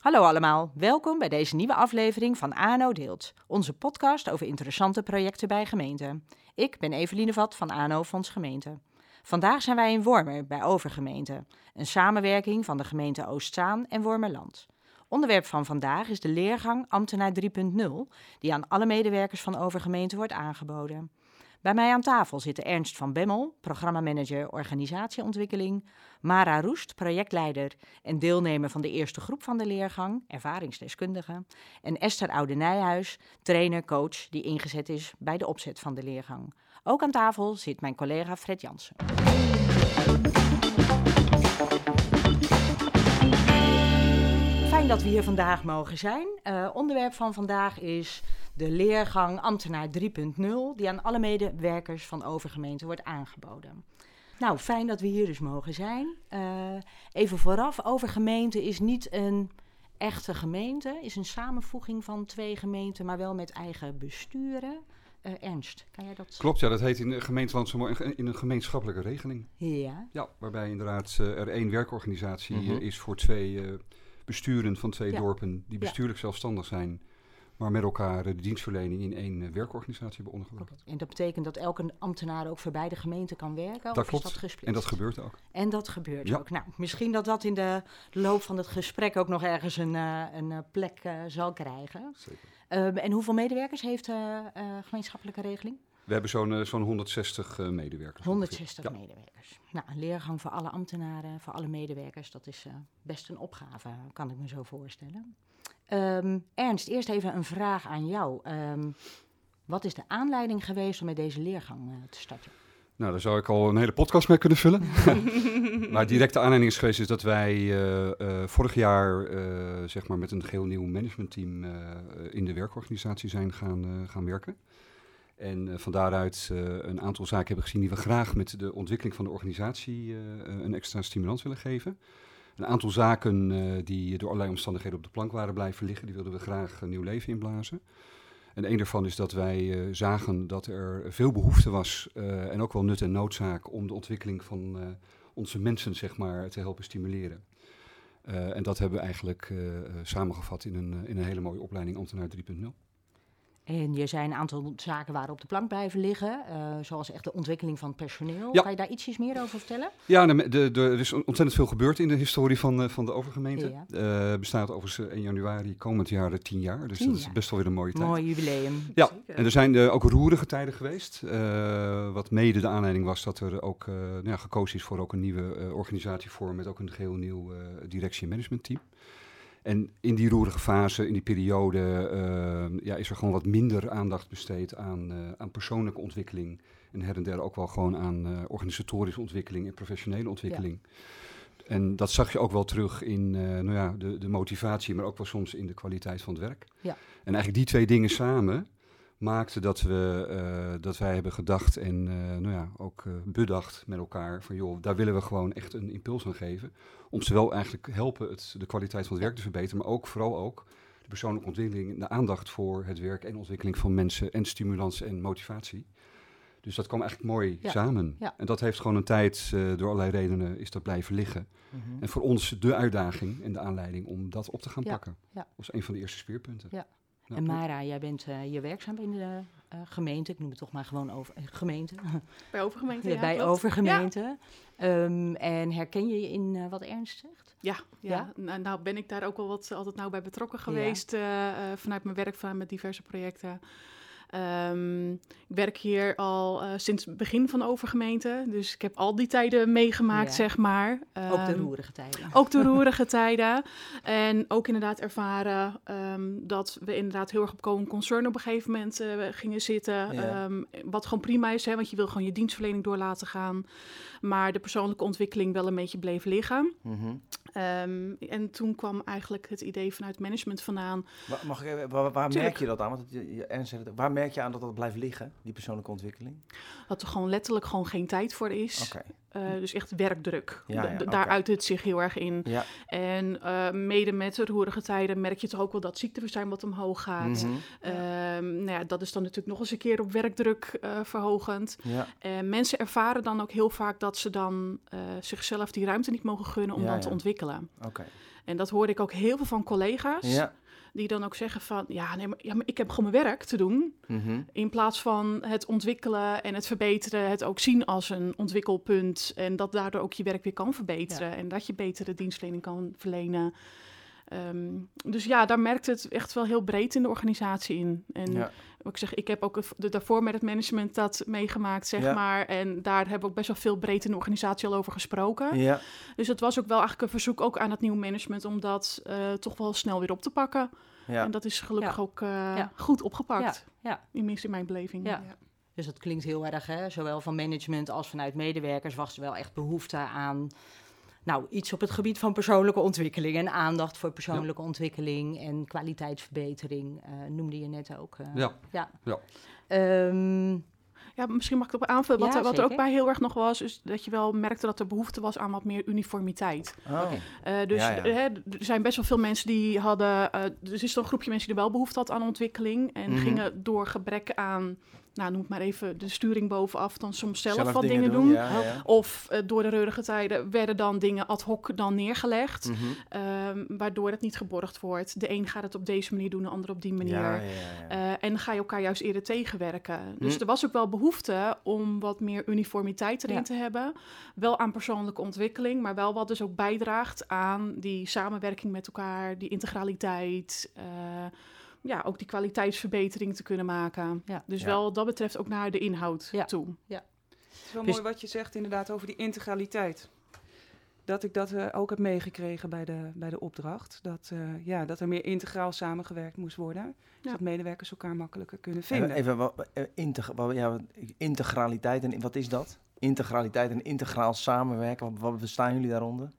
Hallo allemaal, welkom bij deze nieuwe aflevering van ANO Deelt, onze podcast over interessante projecten bij gemeenten. Ik ben Eveline Vat van ANO Fonds Gemeente. Vandaag zijn wij in Wormer bij Overgemeente, een samenwerking van de gemeente Oostzaan en Wormerland. Onderwerp van vandaag is de leergang Ambtenaar 3.0, die aan alle medewerkers van Overgemeente wordt aangeboden. Bij mij aan tafel zitten Ernst van Bemmel, programmamanager organisatieontwikkeling, Mara Roest, projectleider en deelnemer van de eerste groep van de leergang, ervaringsdeskundige, en Esther Oude Nijhuis, trainer, coach die ingezet is bij de opzet van de leergang. Ook aan tafel zit mijn collega Fred Jansen. Dat we hier vandaag mogen zijn. Uh, onderwerp van vandaag is de leergang Ambtenaar 3.0, die aan alle medewerkers van Overgemeente wordt aangeboden. Nou, fijn dat we hier dus mogen zijn. Uh, even vooraf, Overgemeente is niet een echte gemeente, is een samenvoeging van twee gemeenten, maar wel met eigen besturen. Uh, Ernst, kan jij dat... Klopt, ja, dat heet in de gemeenteland in een gemeenschappelijke regeling. Ja. Ja, waarbij inderdaad uh, er één werkorganisatie mm -hmm. is voor twee besturen van twee ja. dorpen die bestuurlijk ja. zelfstandig zijn maar met elkaar de dienstverlening in één werkorganisatie hebben ondergebracht. En dat betekent dat elke ambtenaar ook voor beide gemeenten kan werken? Dat klopt, dat en dat gebeurt ook. En dat gebeurt ja. ook. Nou, misschien dat dat in de loop van het gesprek ook nog ergens een, uh, een plek uh, zal krijgen. Zeker. Uh, en hoeveel medewerkers heeft de gemeenschappelijke regeling? We hebben zo'n zo'n 160 medewerkers. 160 ja. medewerkers. Nou, een leergang voor alle ambtenaren, voor alle medewerkers, dat is best een opgave, kan ik me zo voorstellen. Um, Ernst, eerst even een vraag aan jou. Um, wat is de aanleiding geweest om met deze leergang te starten? Nou, daar zou ik al een hele podcast mee kunnen vullen. maar directe aanleiding is geweest is dat wij uh, uh, vorig jaar zeg maar met een geheel nieuw managementteam in de werkorganisatie zijn gaan, gaan werken. En van daaruit een aantal zaken hebben gezien die we graag met de ontwikkeling van de organisatie een extra stimulans willen geven. Een aantal zaken die door allerlei omstandigheden op de plank waren blijven liggen, die wilden we graag nieuw leven inblazen. En een daarvan is dat wij zagen dat er veel behoefte was en ook wel nut en noodzaak om de ontwikkeling van onze mensen zeg maar, te helpen stimuleren. en dat hebben we eigenlijk samengevat in een, in een hele mooie opleiding Ambtenaar 3.0. En je zei een aantal zaken waren op de plank blijven liggen, uh, zoals echt de ontwikkeling van personeel. Ja. Kan je daar ietsjes meer over vertellen? Ja, de, de, de, er is ontzettend veel gebeurd in de historie van, uh, van de overgemeente. Ja. Uh, bestaat overigens 1 januari komend jaar tien jaar, dus tien dat jaar. is best wel weer een mooie tijd. Mooi jubileum. Ja, Zeker. en er zijn ook roerige tijden geweest. wat mede de aanleiding was dat er ook nou ja, gekozen is voor ook een nieuwe organisatievorm met ook een geheel nieuw directie- en managementteam. En in die roerige fase, in die periode, uh, ja, is er gewoon wat minder aandacht besteed aan, uh, aan persoonlijke ontwikkeling. En her en der ook wel gewoon aan uh, organisatorische ontwikkeling en professionele ontwikkeling. Ja. En dat zag je ook wel terug in nou ja, de, de motivatie, maar ook wel soms in de kwaliteit van het werk. Ja. En eigenlijk die twee dingen samen maakte dat, we, uh, dat wij hebben gedacht en uh, nou ja, ook uh, bedacht met elkaar van joh, daar willen we gewoon echt een impuls aan geven. Om zowel eigenlijk helpen het, de kwaliteit van het werk te verbeteren, maar ook vooral ook de persoonlijke ontwikkeling, de aandacht voor het werk en ontwikkeling van mensen en stimulans en motivatie. Dus dat kwam eigenlijk mooi Ja. samen. Ja. En dat heeft gewoon een tijd, door allerlei redenen, is dat blijven liggen. Mhm. En voor ons de uitdaging en de aanleiding om dat op te gaan pakken. was een van de eerste speerpunten. Ja. En Mara, jij bent eh, hier werkzaam in de eh, gemeente. Ik noem het toch maar gewoon over eh, gemeente. Bij overgemeente, Ja, ja, bij klopt. overgemeente. Ehm, en herken je je in wat Ernst zegt? Ja, ja. Ja? Nou, nou ben ik daar ook wel wat altijd nauw bij betrokken geweest vanuit mijn werk van met diverse projecten. Ehm, ik werk hier al eh, sinds het begin van overgemeente, dus ik heb al die tijden meegemaakt, Ja. zeg maar. Ook de Ehm, roerige tijden. Ook de roerige tijden. En ook inderdaad ervaren ehm, dat we inderdaad heel erg op Cohen Concern op een gegeven moment eh, gingen zitten. Ja. Wat gewoon prima is, hè, want je wil gewoon je dienstverlening door laten gaan. Maar de persoonlijke ontwikkeling wel een beetje bleef liggen. Mhm. Ehm, en toen kwam eigenlijk het idee vanuit management vandaan. Wa- Mag ik, even- waar, waar merk je dat aan? Want het, waar merk je aan dat dat blijft liggen, die persoonlijke ontwikkeling? Dat er gewoon letterlijk gewoon geen tijd voor is. Eh, dus echt werkdruk. Ja, ja. Daar uit het zich heel erg in. Ja. En eh, mede met de roerige tijden merk je toch ook wel dat ziekteverzuim wat omhoog gaat. Mhm. Ehm, nou ja, dat is dan natuurlijk nog eens een keer op werkdruk eh, verhogend. En mensen ervaren dan ook heel vaak dat ze dan zichzelf die ruimte niet mogen gunnen om dan te ontwikkelen. En dat hoorde ik ook heel veel van collega's. Ja. Die dan ook zeggen van, ja, nee, maar, ja, maar ik heb gewoon mijn werk te doen. Mhm. In plaats van het ontwikkelen en het verbeteren, het ook zien als een ontwikkelpunt. En dat daardoor ook je werk weer kan verbeteren. En dat je betere dienstverlening kan verlenen. Ehm, dus ja, daar merkt het echt wel heel breed in de organisatie in. En Ja. wat ik zeg, ik heb ook het- de, daarvoor met het management dat meegemaakt, zeg Ja. maar. En daar hebben we ook best wel veel breed in de organisatie al over gesproken. Ja. Dus het was ook wel eigenlijk een verzoek ook aan het nieuwe management om dat eh, toch wel snel weer op te pakken. Ja. En dat is gelukkig Ja. ook eh, Ja. goed opgepakt. Ja, ja. Tenminste in mijn beleving. Ja. Dus dat klinkt heel erg, hè? zowel van management als vanuit medewerkers was er wel echt behoefte aan nou, iets op het gebied van persoonlijke ontwikkeling en aandacht voor persoonlijke ontwikkeling en kwaliteitsverbetering, eh, noemde je net ook. eh. Ja. ja. Ja. Ehm, Ja, misschien mag ik erop aanvullen. Wat, Ja, er- wat er ook bij heel erg nog was, is dat je wel merkte dat er behoefte was aan wat meer uniformiteit. Oh. Eh, dus Ja, ja. hè, er zijn best wel veel mensen die hadden. eh dus is er een groepje mensen die er wel behoefte had aan ontwikkeling. En Mhm. gingen door gebrek aan, nou noem het maar even, de sturing bovenaf, dan soms zelf, Zelf wat dingen, doen. Ja, ja. Of eh, door de reurige tijden werden dan dingen ad hoc dan neergelegd. Mhm. ehm, waardoor het niet geborgd wordt. De een gaat het op deze manier doen, de ander op die manier. Ja, ja, ja. Eh, en dan ga je elkaar juist eerder tegenwerken. Dus Hm. er was ook wel behoefte om wat meer uniformiteit erin Ja. te hebben. Wel aan persoonlijke ontwikkeling, maar wel wat dus ook bijdraagt aan die samenwerking met elkaar, die integraliteit. eh, ja, ook die kwaliteitsverbetering te kunnen maken. Ja. Dus Ja. wel wat dat betreft ook naar de inhoud Ja. toe. Het is wel Dus- mooi wat je zegt inderdaad over die integraliteit. Dat ik dat eh, ook heb meegekregen bij de, bij de opdracht. Dat, eh, ja, dat er meer integraal samengewerkt moest worden. Ja. Zodat medewerkers elkaar makkelijker kunnen vinden. Even, even wat, eh, integ- wat- ja, wat- integraliteit en wat is dat? Integraliteit en integraal samenwerken, wat, wat bestaan jullie daaronder?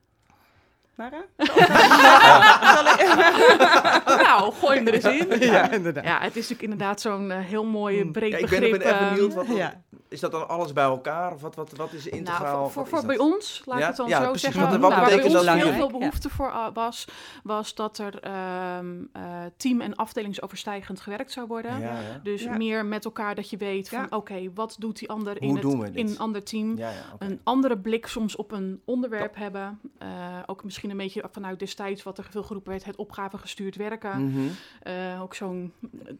Mara? nou, gooi hem er eens in. Ja, inderdaad. Ja, het is natuurlijk inderdaad zo'n eh, heel mooi Hmm. breed Ja, ik begrip. ben, ik ben even ehm, benieuwd, wat, wat- ja. Is dat dan alles bij elkaar? Of wat, wat, wat is integraal? Nou, voor, voor, is bij ons, laat ik Ja? het dan Ja, zo precies. zeggen. Wat- wat waar bij betekent ons dat heel veel Ja. behoefte voor uh, was, was dat er ehm, eh, team- en afdelingsoverstijgend gewerkt zou worden. Ja, ja. Dus Ja. meer met elkaar dat je weet van, Ja. oké, wat doet die ander in, het, in een ander team? Ja, ja, oké. Een andere blik soms op een onderwerp hebben. Eh, ook misschien een beetje vanuit destijds wat er veel geroepen werd, het opgavegestuurd werken. Mhm. Eh, ook zo'n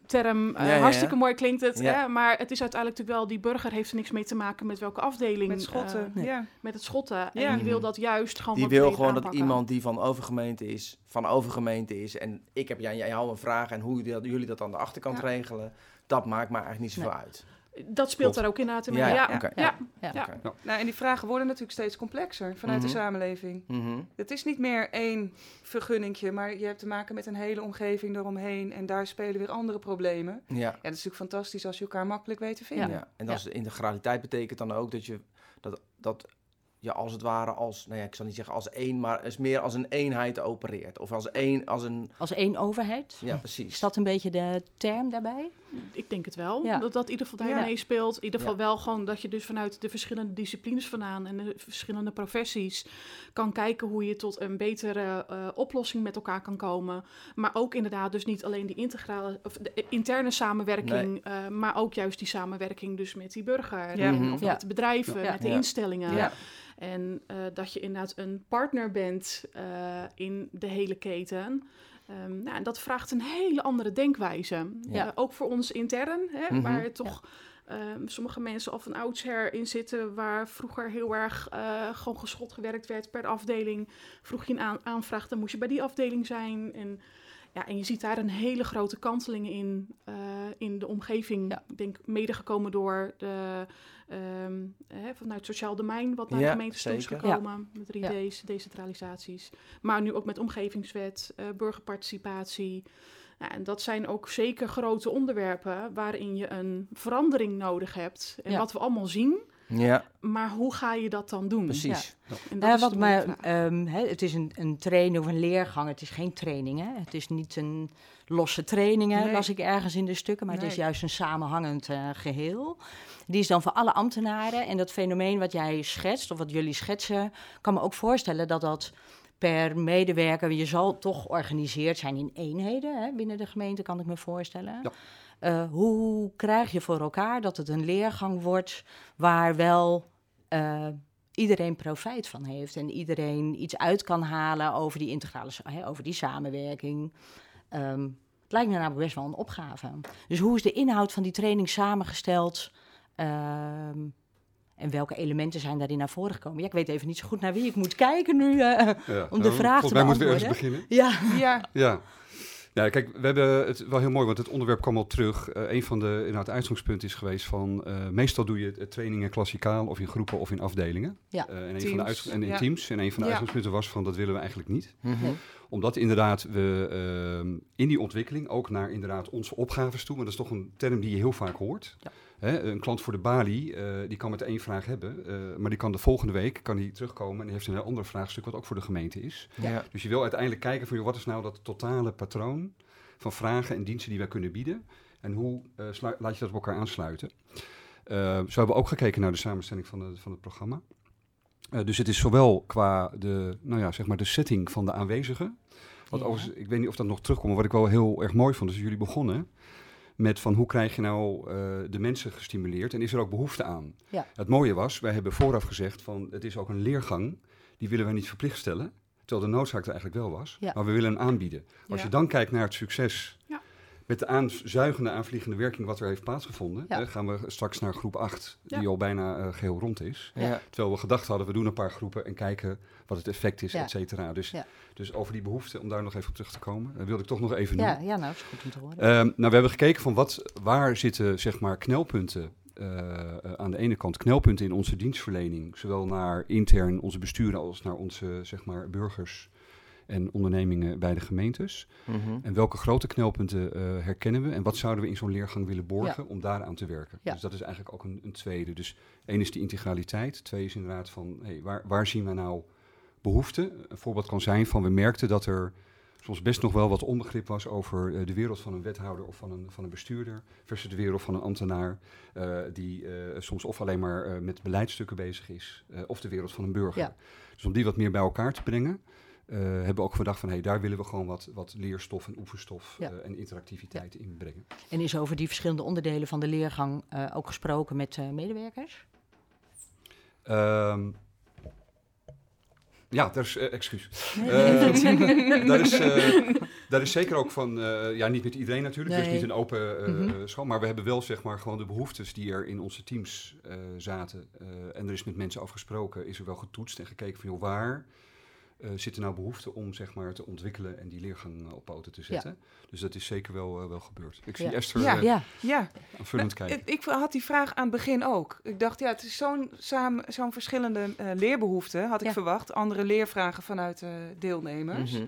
term, eh, Ja, ja, ja. hartstikke mooi klinkt het. Ja. Hè? Maar het is uiteindelijk natuurlijk wel, die burger heeft er niks mee te maken met welke afdeling. Met schotten, eh, ja. met het schotten. Ja. En die wil dat juist gewoon Die wat wil gewoon dat iemand die van overgemeente is, van overgemeente is. En ik heb aan jou een vraag en hoe jullie dat, aan de achterkant Ja. regelen. Dat maakt mij eigenlijk niet zoveel Nee. uit. Dat speelt daar ook inderdaad in. Ja, mee. ja, ja, ja. Ja. Nou, en die vragen worden natuurlijk steeds complexer vanuit Mhm. de samenleving. Mhm. Het is niet meer één vergunningje, maar je hebt te maken met een hele omgeving eromheen. En daar spelen weer andere problemen. Ja. Ja, dat is natuurlijk fantastisch als je elkaar makkelijk weet te vinden. Ja. En dat is de integraliteit betekent dan ook dat je dat, dat je als het ware als, nou ja, ik zal niet zeggen als één, maar is meer als een eenheid opereert. Of als één, als een, Als één overheid. ja Is precies. dat een beetje de term daarbij? Ik denk het wel. Ja. Dat dat in ieder geval daar Ja. meespeelt. In ieder geval Ja. wel gewoon dat je dus vanuit de verschillende disciplines vandaan en de verschillende professies kan kijken hoe je tot een betere eh, oplossing met elkaar kan komen. Maar ook inderdaad dus niet alleen die integrale of de interne samenwerking, eh, maar ook juist die samenwerking dus met die burger Mhm. of Ja. met de bedrijven, Ja. met de Ja. instellingen. En eh, dat je inderdaad een partner bent eh, in de hele keten. Ehm, nou, en dat vraagt een hele andere denkwijze. Ja. Eh, ook voor ons intern, hè, Mhm. waar toch ehm, sommige mensen al van oudsher in zitten, waar vroeger heel erg gewoon geschot gewerkt werd per afdeling. Vroeg je een aan aanvraag, dan moest je bij die afdeling zijn. En, ja, en je ziet daar een hele grote kanteling in, eh, in de omgeving. Ja. Ik denk mede gekomen door de, ehm, hè, vanuit het sociaal domein, wat naar Ja, de gemeentes toe is gekomen. Met Ja. 3D's, decentralisaties. Maar nu ook met omgevingswet, eh, burgerparticipatie. Ja, en dat zijn ook zeker grote onderwerpen waarin je een verandering nodig hebt. En Ja. wat we allemaal zien, Ja, maar hoe ga je dat dan doen? precies. En dat Nou, is wat de maar, vraag. ehm, hè, het is een, een training of een leergang. Het is geen training. Hè? Het is niet een losse training, hè, Nee. las ik ergens in de stukken. Maar het is juist een samenhangend eh, geheel. Die is dan voor alle ambtenaren. En dat fenomeen wat jij schetst, of wat jullie schetsen, kan me ook voorstellen dat dat per medewerker, je zal toch georganiseerd zijn in eenheden hè, binnen de gemeente, kan ik me voorstellen. Ja. Eh, hoe krijg je voor elkaar dat het een leergang wordt waar wel eh, iedereen profijt van heeft en iedereen iets uit kan halen over die integrale, over die samenwerking. Ehm, het lijkt me namelijk best wel een opgave. Dus hoe is de inhoud van die training samengesteld? Ehm, en welke elementen zijn daarin naar voren gekomen? Ja, ik weet even niet zo goed naar wie ik moet kijken nu. eh. Ja. Om de Nou, vraag volgens te mij moeten we ergens beantwoorden. beginnen. ja, Ja, Ja. Ja, kijk, we hebben het wel heel mooi, want het onderwerp kwam al terug. Eh een van de inderdaad, uitgangspunten is geweest van... eh, meestal doe je het- trainingen klassikaal of in groepen of in afdelingen. Ja. Eh, en, een van de en in ja. teams. En een van de Ja. uitgangspunten was van, dat willen we eigenlijk niet. Nee. Omdat inderdaad we ehm, in die ontwikkeling ook naar inderdaad onze opgaves toe... maar dat is toch een term die je heel vaak hoort. Ja. Hè, een klant voor de balie, eh, die kan met één vraag hebben... eh, maar die kan de volgende week kan die terugkomen... en die heeft een heel ander vraagstuk wat ook voor de gemeente is. Ja. Dus je wil uiteindelijk kijken van wat is nou dat totale patroon van vragen en diensten die wij kunnen bieden. En hoe eh, laat je dat op elkaar aansluiten. Eh, zo hebben we ook gekeken naar de samenstelling van, de, van het programma. Eh, dus het is zowel qua de, nou ja, zeg maar de setting van de aanwezigen. Wat Ja. overigens, ik weet niet of dat nog terugkomt, maar wat ik wel heel erg mooi vond, is dat jullie begonnen met van hoe krijg je nou eh, de mensen gestimuleerd en is er ook behoefte aan. Ja. Het mooie was, wij hebben vooraf gezegd van het is ook een leergang, die willen wij niet verplicht stellen. Terwijl de noodzaak er eigenlijk wel was. Ja. Maar we willen hem aanbieden. Als je dan kijkt naar het succes. Met de aanzuigende, aanvliegende werking wat er heeft plaatsgevonden. Ja. hè, gaan we straks naar groep 8, die Ja. al bijna eh, geheel rond is. Ja. Terwijl we gedacht hadden, we doen een paar groepen en kijken wat het effect is, Ja. et cetera. Dus, Ja. dus over die behoefte, om daar nog even op terug te komen, eh, wilde ik toch nog even ja, noemen. ja, nou, is goed om te horen. Ehm, nou, we hebben gekeken van wat, waar zitten zeg maar knelpunten. eh, eh, aan de ene kant knelpunten in onze dienstverlening, zowel naar intern onze besturen als naar onze zeg maar, burgers en ondernemingen bij de gemeentes. Mhm. En welke grote knelpunten eh, herkennen we en wat zouden we in zo'n leergang willen borgen om daaraan te werken? Ja. Dus dat is eigenlijk ook een, een tweede. Dus één is die integraliteit, twee is inderdaad van hey, waar, waar zien we nou behoefte? Een voorbeeld kan zijn van we merkten dat er soms best nog wel wat onbegrip was over eh, de wereld van een wethouder of van een, van een bestuurder versus de wereld van een ambtenaar eh, die soms of alleen maar met beleidsstukken bezig is of de wereld van een burger. Ja. Dus om die wat meer bij elkaar te brengen, hebben we ook gedacht van hey, daar willen we gewoon wat, wat leerstof en oefenstof Ja. eh, en interactiviteit in brengen. En is over die verschillende onderdelen van de leergang eh, ook gesproken met eh, medewerkers? Ehm, ja, daar is, eh, excuus. Nee, Eh, daar, is, eh, daar is zeker ook van, eh, ja, niet met iedereen natuurlijk, Nee. is niet een open eh, eh, school, maar we hebben wel zeg maar gewoon de behoeftes die er in onze teams eh, zaten. eh, en er is met mensen over gesproken, is er wel getoetst en gekeken van, joh, waar eh zit er nou behoefte om zeg maar te ontwikkelen en die leergang eh, op poten te zetten. Dus dat is zeker wel, eh, wel gebeurd. Ik zie Ja. Esther Ja. eh, ja, ja. aanvullend kijken. ik, ik had die vraag aan het begin ook. Ik dacht, ja, het is zo'n samen- zo'n verschillende eh, leerbehoeften, had ik Ja. verwacht. Andere leervragen vanuit eh, deelnemers. Mhm.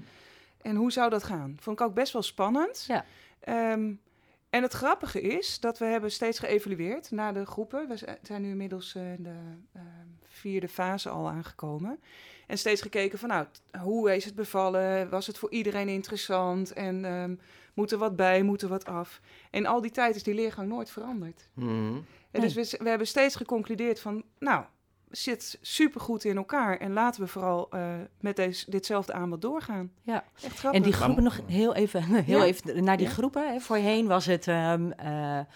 En hoe zou dat gaan? Vond ik ook best wel spannend. Ja. Ehm, en het grappige is dat we hebben steeds geëvalueerd naar de groepen. We zi- zijn nu inmiddels eh, in de ehm, vierde fase al aangekomen. En steeds gekeken van, nou, hoe is het bevallen? Was het voor iedereen interessant? En ehm, moet er wat bij, moet er wat af? En al die tijd is die leergang nooit veranderd. Mhm. En dus we, we hebben steeds geconcludeerd van, nou, zit supergoed in elkaar. En laten we vooral eh, met deze, ditzelfde aanbod doorgaan. Ja. Echt grappig. En die groepen nog heel even, heel Ja. even naar die Ja. groepen. Hè. Voorheen was het ehm, eh, eh,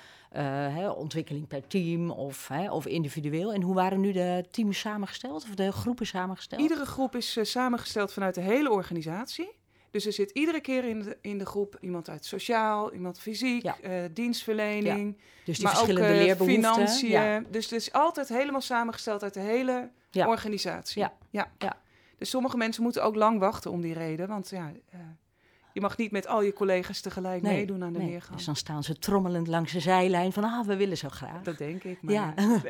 hè, ontwikkeling per team of, hè, of individueel. En hoe waren nu de teams samengesteld of de groepen samengesteld? Iedere groep is samengesteld vanuit de hele organisatie. Dus er zit iedere keer in de, in de groep iemand uit sociaal, iemand fysiek, Ja. eh, dienstverlening, dus die maar ook verschillende eh, leerbehoeften. financiën. Ja. Dus het is altijd helemaal samengesteld uit de hele Ja. organisatie. Ja. Ja. Ja. Dus sommige mensen moeten ook lang wachten om die reden. Want ja, eh, je mag niet met al je collega's tegelijk Nee, meedoen aan de nee. leergang. Dus dan staan ze trommelend langs de zijlijn van, ah, we willen zo graag. Dat denk ik. Maar Ja. ja.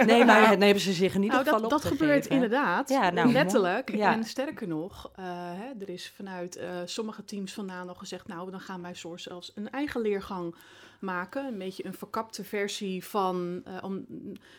Nee, maar dan hebben ze zich in ieder Nou, geval dat, dat opgegeven. gebeurt inderdaad. Ja, nou, letterlijk. ja. En sterker nog, eh, hè, er is vanuit eh, sommige teams vandaan al gezegd... nou, dan gaan wij Source zelfs een eigen leergang maken. Een beetje een verkapte versie van... eh, om,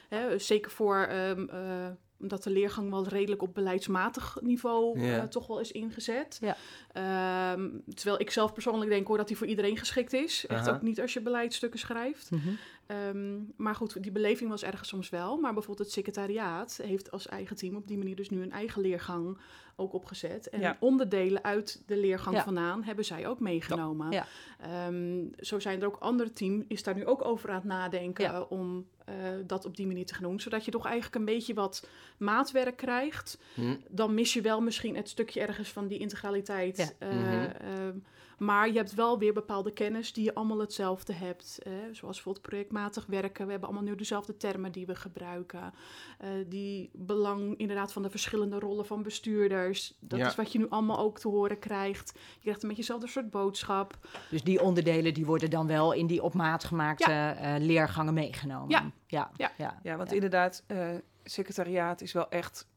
hè, zeker voor... ehm, eh, omdat de leergang wel redelijk op beleidsmatig niveau eh, toch wel is ingezet. Ja. Ehm, terwijl ik zelf persoonlijk denk hoor dat die voor iedereen geschikt is. Echt Aha. ook niet als je beleidsstukken schrijft. Mhm. Ehm, maar goed, die beleving was ergens soms wel. Maar bijvoorbeeld het secretariaat heeft als eigen team op die manier dus nu een eigen leergang ook opgezet. En Ja. onderdelen uit de leergang Ja. vandaan hebben zij ook meegenomen. Ja. Ehm, zo zijn er ook andere team, is daar nu ook over aan het nadenken Ja. om eh, dat op die manier te gaan doen. Zodat je toch eigenlijk een beetje wat maatwerk krijgt. Hm. Dan mis je wel misschien het stukje ergens van die integraliteit. Ja. Eh, Mhm. ehm, maar je hebt wel weer bepaalde kennis die je allemaal hetzelfde hebt. eh, zoals bijvoorbeeld projectmatig werken. We hebben allemaal nu dezelfde termen die we gebruiken. Eh, die belang inderdaad van de verschillende rollen van bestuurders. Dat Ja. is wat je nu allemaal ook te horen krijgt. Je krijgt een beetje hetzelfde soort boodschap. Dus die onderdelen die worden dan wel in die op maat gemaakte eh, leergangen meegenomen. Ja. Ja. Ja. ja. Ja, want Ja. inderdaad, eh, secretariaat is wel echt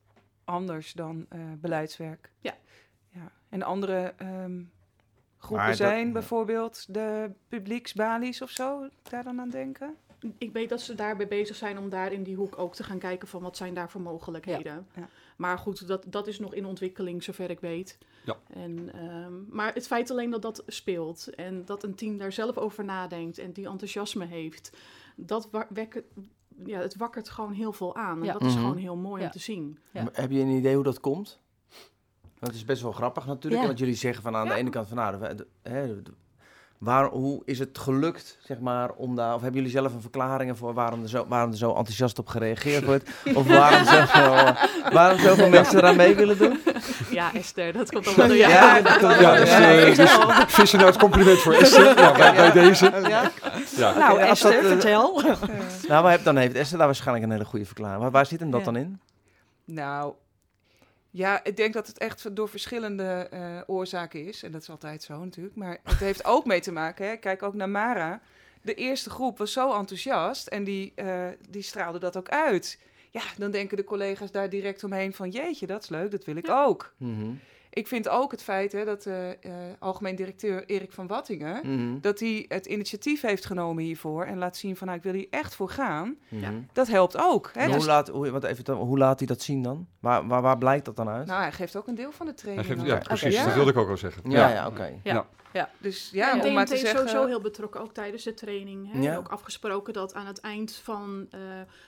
anders dan eh, beleidswerk. Ja. ja. En andere ehm, groepen dat- zijn bijvoorbeeld de publieksbalies of zo, daar dan aan denken? Ik weet dat ze daarbij bezig zijn om daar in die hoek ook te gaan kijken van wat zijn daar voor mogelijkheden. Ja, ja. Maar goed, dat, dat is nog in ontwikkeling, zover ik weet. Ja. En, ehm, maar het feit alleen dat dat speelt en dat een team daar zelf over nadenkt en die enthousiasme heeft, dat wekken, ja, het wakkert gewoon heel veel aan. En Ja. dat is Mhm. gewoon heel mooi Ja. om te zien. Heb je een idee hoe dat komt? Het is best wel grappig natuurlijk. Ja. Want jullie zeggen van aan Ja. de ene kant van nou, de- de- hè, de- waar, hoe is het gelukt, zeg maar, om daar, of hebben jullie zelf een verklaring voor waarom er zo, waarom er zo enthousiast op gereageerd wordt? Of waarom zoveel, waarom zoveel mensen eraan mee willen doen? Ja, Esther, dat komt allemaal door Ja, jou. dat komt Ja, dus, ja. eh, dus vissen uit compliment voor Esther. Ja, bij, bij deze. Ja? Ja. Nou, Oké, als dat, Esther, eh, vertel. Nou, maar heb- dan heeft Esther daar waarschijnlijk een hele goede verklaring. Waar, waar zit hem dat Ja. dan in? Nou, ja, ik denk dat het echt door verschillende eh, oorzaken is. En dat is altijd zo natuurlijk. Maar het heeft ook mee te maken, hè. kijk ook naar Mara. De eerste groep was zo enthousiast en die, eh, die straalde dat ook uit. Ja, dan denken de collega's daar direct omheen van... jeetje, dat is leuk, dat wil ik ook. Mhm. Ik vind ook het feit hè, dat de eh, algemeen directeur Erik van Wattingen... Mhm. dat hij het initiatief heeft genomen hiervoor... en laat zien van, nou, ik wil hier echt voor gaan. Mhm. Dat helpt ook. Hè? En Dus- hoe, laat, hoe, wat even, hoe laat hij dat zien dan? Waar, waar, waar blijkt dat dan uit? nou, hij geeft ook een deel van de Hij training. geeft, aan. ja, precies. Ja. Dat wilde ik ook al zeggen. ja, ja, oké. Dus ja, en om maar te is zeggen... sowieso heel betrokken, ook tijdens de training. Hè? Ja. Ook afgesproken dat aan het eind van... eh,